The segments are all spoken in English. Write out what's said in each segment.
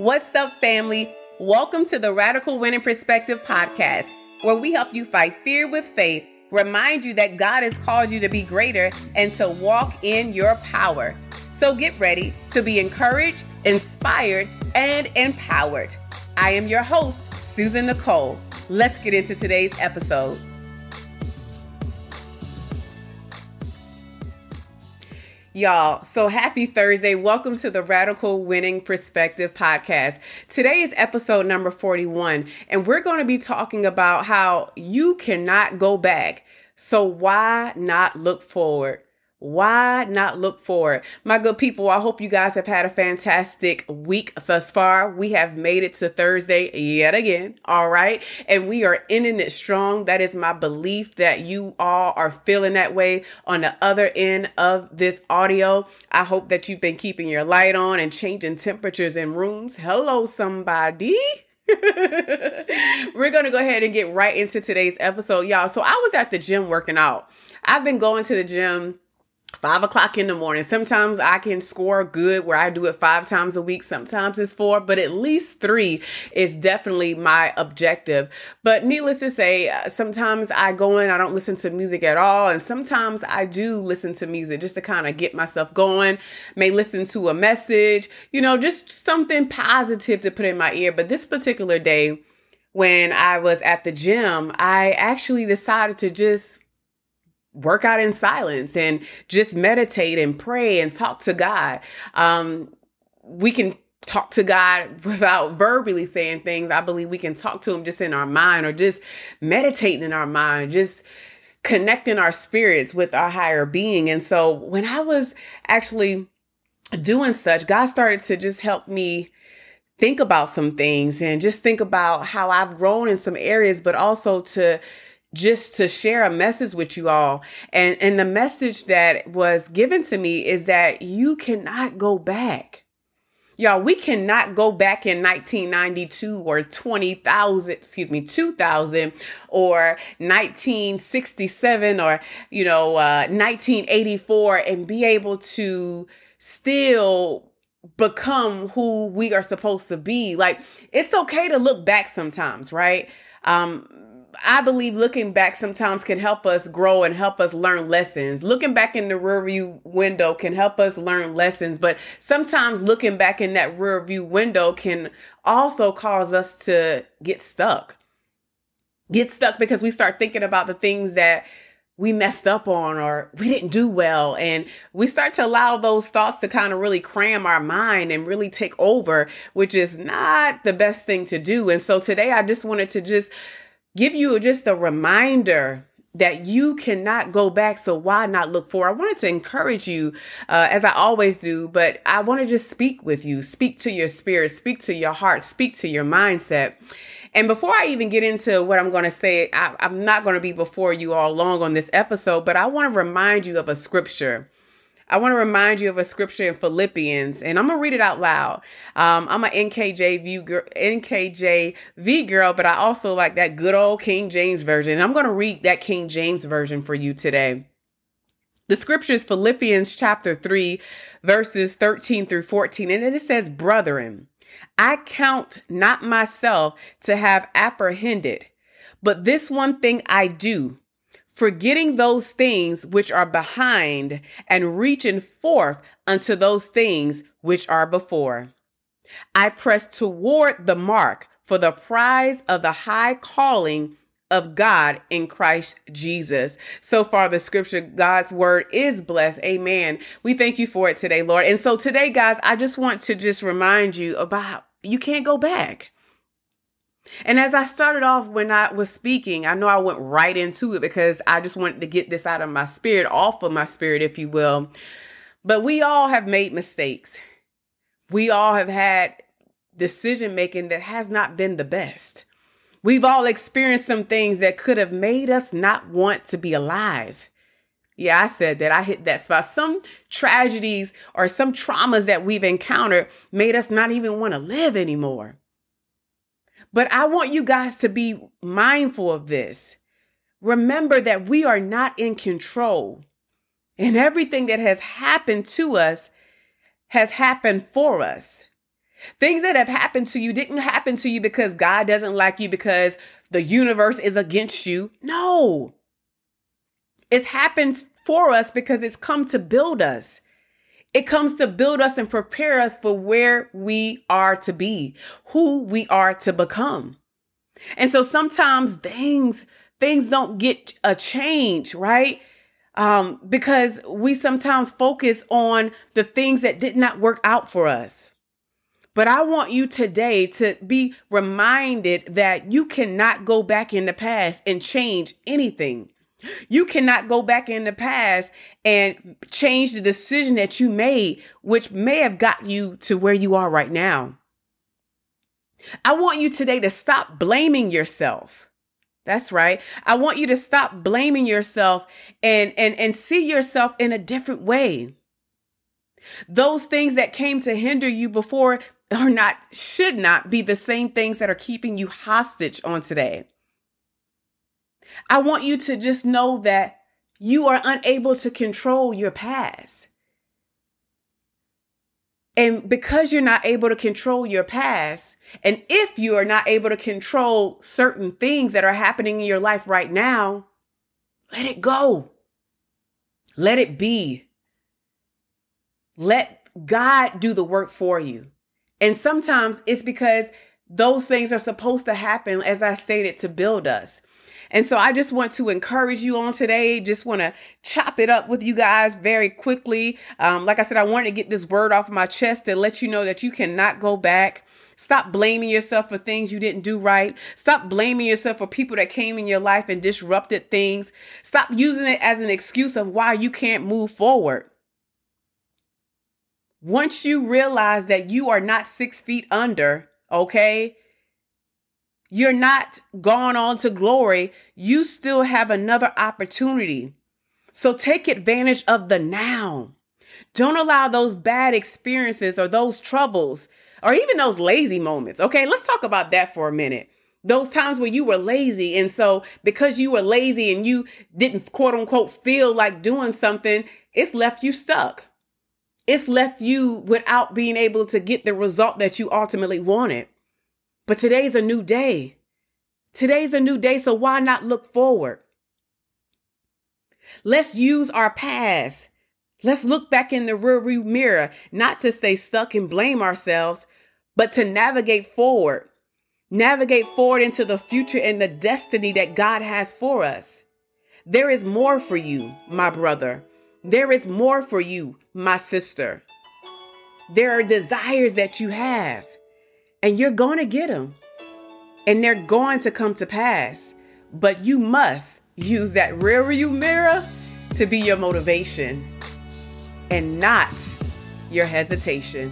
What's up, family? Welcome to the Radical Winning Perspective podcast, where we help you fight fear with faith, remind you that God has called you to be greater and to walk in your power. So get ready to be encouraged, inspired, and empowered. I am your host, Susan Nicole. Let's get into today's episode. Y'all, so happy Thursday. Welcome to the Radical Winning Perspective podcast. Today is episode number 41, and we're going to be talking about how you cannot go back. So, why not look forward? Why not look forward? My good people, I hope you guys have had a fantastic week thus far. We have made it to Thursday yet again. All right. And we are ending it strong. That is my belief that you all are feeling that way on the other end of this audio. I hope that you've been keeping your light on and changing temperatures in rooms. Hello, somebody. We're going to go ahead and get right into today's episode, y'all. So I was at the gym working out. I've been going to the gym five o'clock in the morning. Sometimes I can score good where I do it five times a week. Sometimes it's four, but at least three is definitely my objective. But needless to say, uh, sometimes I go in, I don't listen to music at all. And sometimes I do listen to music just to kind of get myself going, may listen to a message, you know, just something positive to put in my ear. But this particular day, when I was at the gym, I actually decided to just work out in silence and just meditate and pray and talk to God. Um, we can talk to God without verbally saying things. I believe we can talk to Him just in our mind or just meditating in our mind, just connecting our spirits with our higher being. And so when I was actually doing such, God started to just help me think about some things and just think about how I've grown in some areas, but also to just to share a message with you all. And, and the message that was given to me is that you cannot go back. Y'all, we cannot go back in 1992 or 20,000, excuse me, 2000 or 1967 or, you know, uh, 1984 and be able to still become who we are supposed to be. Like, it's okay to look back sometimes, right? Um, I believe looking back sometimes can help us grow and help us learn lessons. Looking back in the rear view window can help us learn lessons, but sometimes looking back in that rear view window can also cause us to get stuck. Get stuck because we start thinking about the things that we messed up on or we didn't do well. And we start to allow those thoughts to kind of really cram our mind and really take over, which is not the best thing to do. And so today I just wanted to just give you just a reminder that you cannot go back. So why not look for? I wanted to encourage you, uh, as I always do, but I want to just speak with you, speak to your spirit, speak to your heart, speak to your mindset. And before I even get into what I'm going to say, I, I'm not going to be before you all long on this episode, but I want to remind you of a scripture I want to remind you of a scripture in Philippians, and I'm gonna read it out loud. Um, I'm an NKJV girl, NKJV girl, but I also like that good old King James version. And I'm gonna read that King James version for you today. The scripture is Philippians chapter 3, verses 13 through 14, and it says, Brethren, I count not myself to have apprehended, but this one thing I do forgetting those things which are behind and reaching forth unto those things which are before. I press toward the mark for the prize of the high calling of God in Christ Jesus. So far, the scripture, God's word is blessed. Amen. We thank you for it today, Lord. And so today, guys, I just want to just remind you about you can't go back. And as I started off when I was speaking, I know I went right into it because I just wanted to get this out of my spirit, off of my spirit, if you will. But we all have made mistakes. We all have had decision making that has not been the best. We've all experienced some things that could have made us not want to be alive. Yeah, I said that. I hit that spot. Some tragedies or some traumas that we've encountered made us not even want to live anymore. But I want you guys to be mindful of this. Remember that we are not in control, and everything that has happened to us has happened for us. Things that have happened to you didn't happen to you because God doesn't like you, because the universe is against you. No. It's happened for us because it's come to build us. It comes to build us and prepare us for where we are to be, who we are to become. And so sometimes things things don't get a change, right? Um, because we sometimes focus on the things that did not work out for us. But I want you today to be reminded that you cannot go back in the past and change anything. You cannot go back in the past and change the decision that you made, which may have got you to where you are right now. I want you today to stop blaming yourself. That's right. I want you to stop blaming yourself and and and see yourself in a different way. Those things that came to hinder you before are not should not be the same things that are keeping you hostage on today. I want you to just know that you are unable to control your past. And because you're not able to control your past, and if you are not able to control certain things that are happening in your life right now, let it go. Let it be. Let God do the work for you. And sometimes it's because those things are supposed to happen, as I stated, to build us. And so I just want to encourage you on today. Just want to chop it up with you guys very quickly. Um, like I said, I wanted to get this word off my chest to let you know that you cannot go back. Stop blaming yourself for things you didn't do right. Stop blaming yourself for people that came in your life and disrupted things. Stop using it as an excuse of why you can't move forward. Once you realize that you are not six feet under, okay, you're not gone on to glory. You still have another opportunity. So take advantage of the now. Don't allow those bad experiences or those troubles or even those lazy moments. Okay, let's talk about that for a minute. Those times where you were lazy. And so, because you were lazy and you didn't quote unquote feel like doing something, it's left you stuck. It's left you without being able to get the result that you ultimately wanted. But today's a new day. Today's a new day, so why not look forward? Let's use our past. Let's look back in the rearview mirror, not to stay stuck and blame ourselves, but to navigate forward. Navigate forward into the future and the destiny that God has for us. There is more for you, my brother. There is more for you, my sister. There are desires that you have and you're going to get them. And they're going to come to pass. But you must use that rear view mirror to be your motivation and not your hesitation.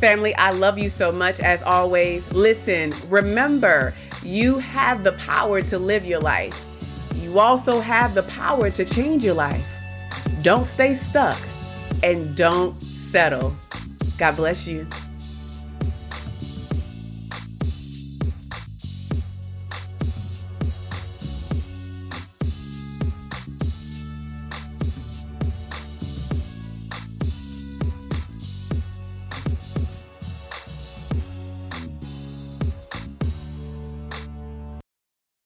Family, I love you so much as always. Listen, remember, you have the power to live your life. You also have the power to change your life. Don't stay stuck and don't settle. God bless you.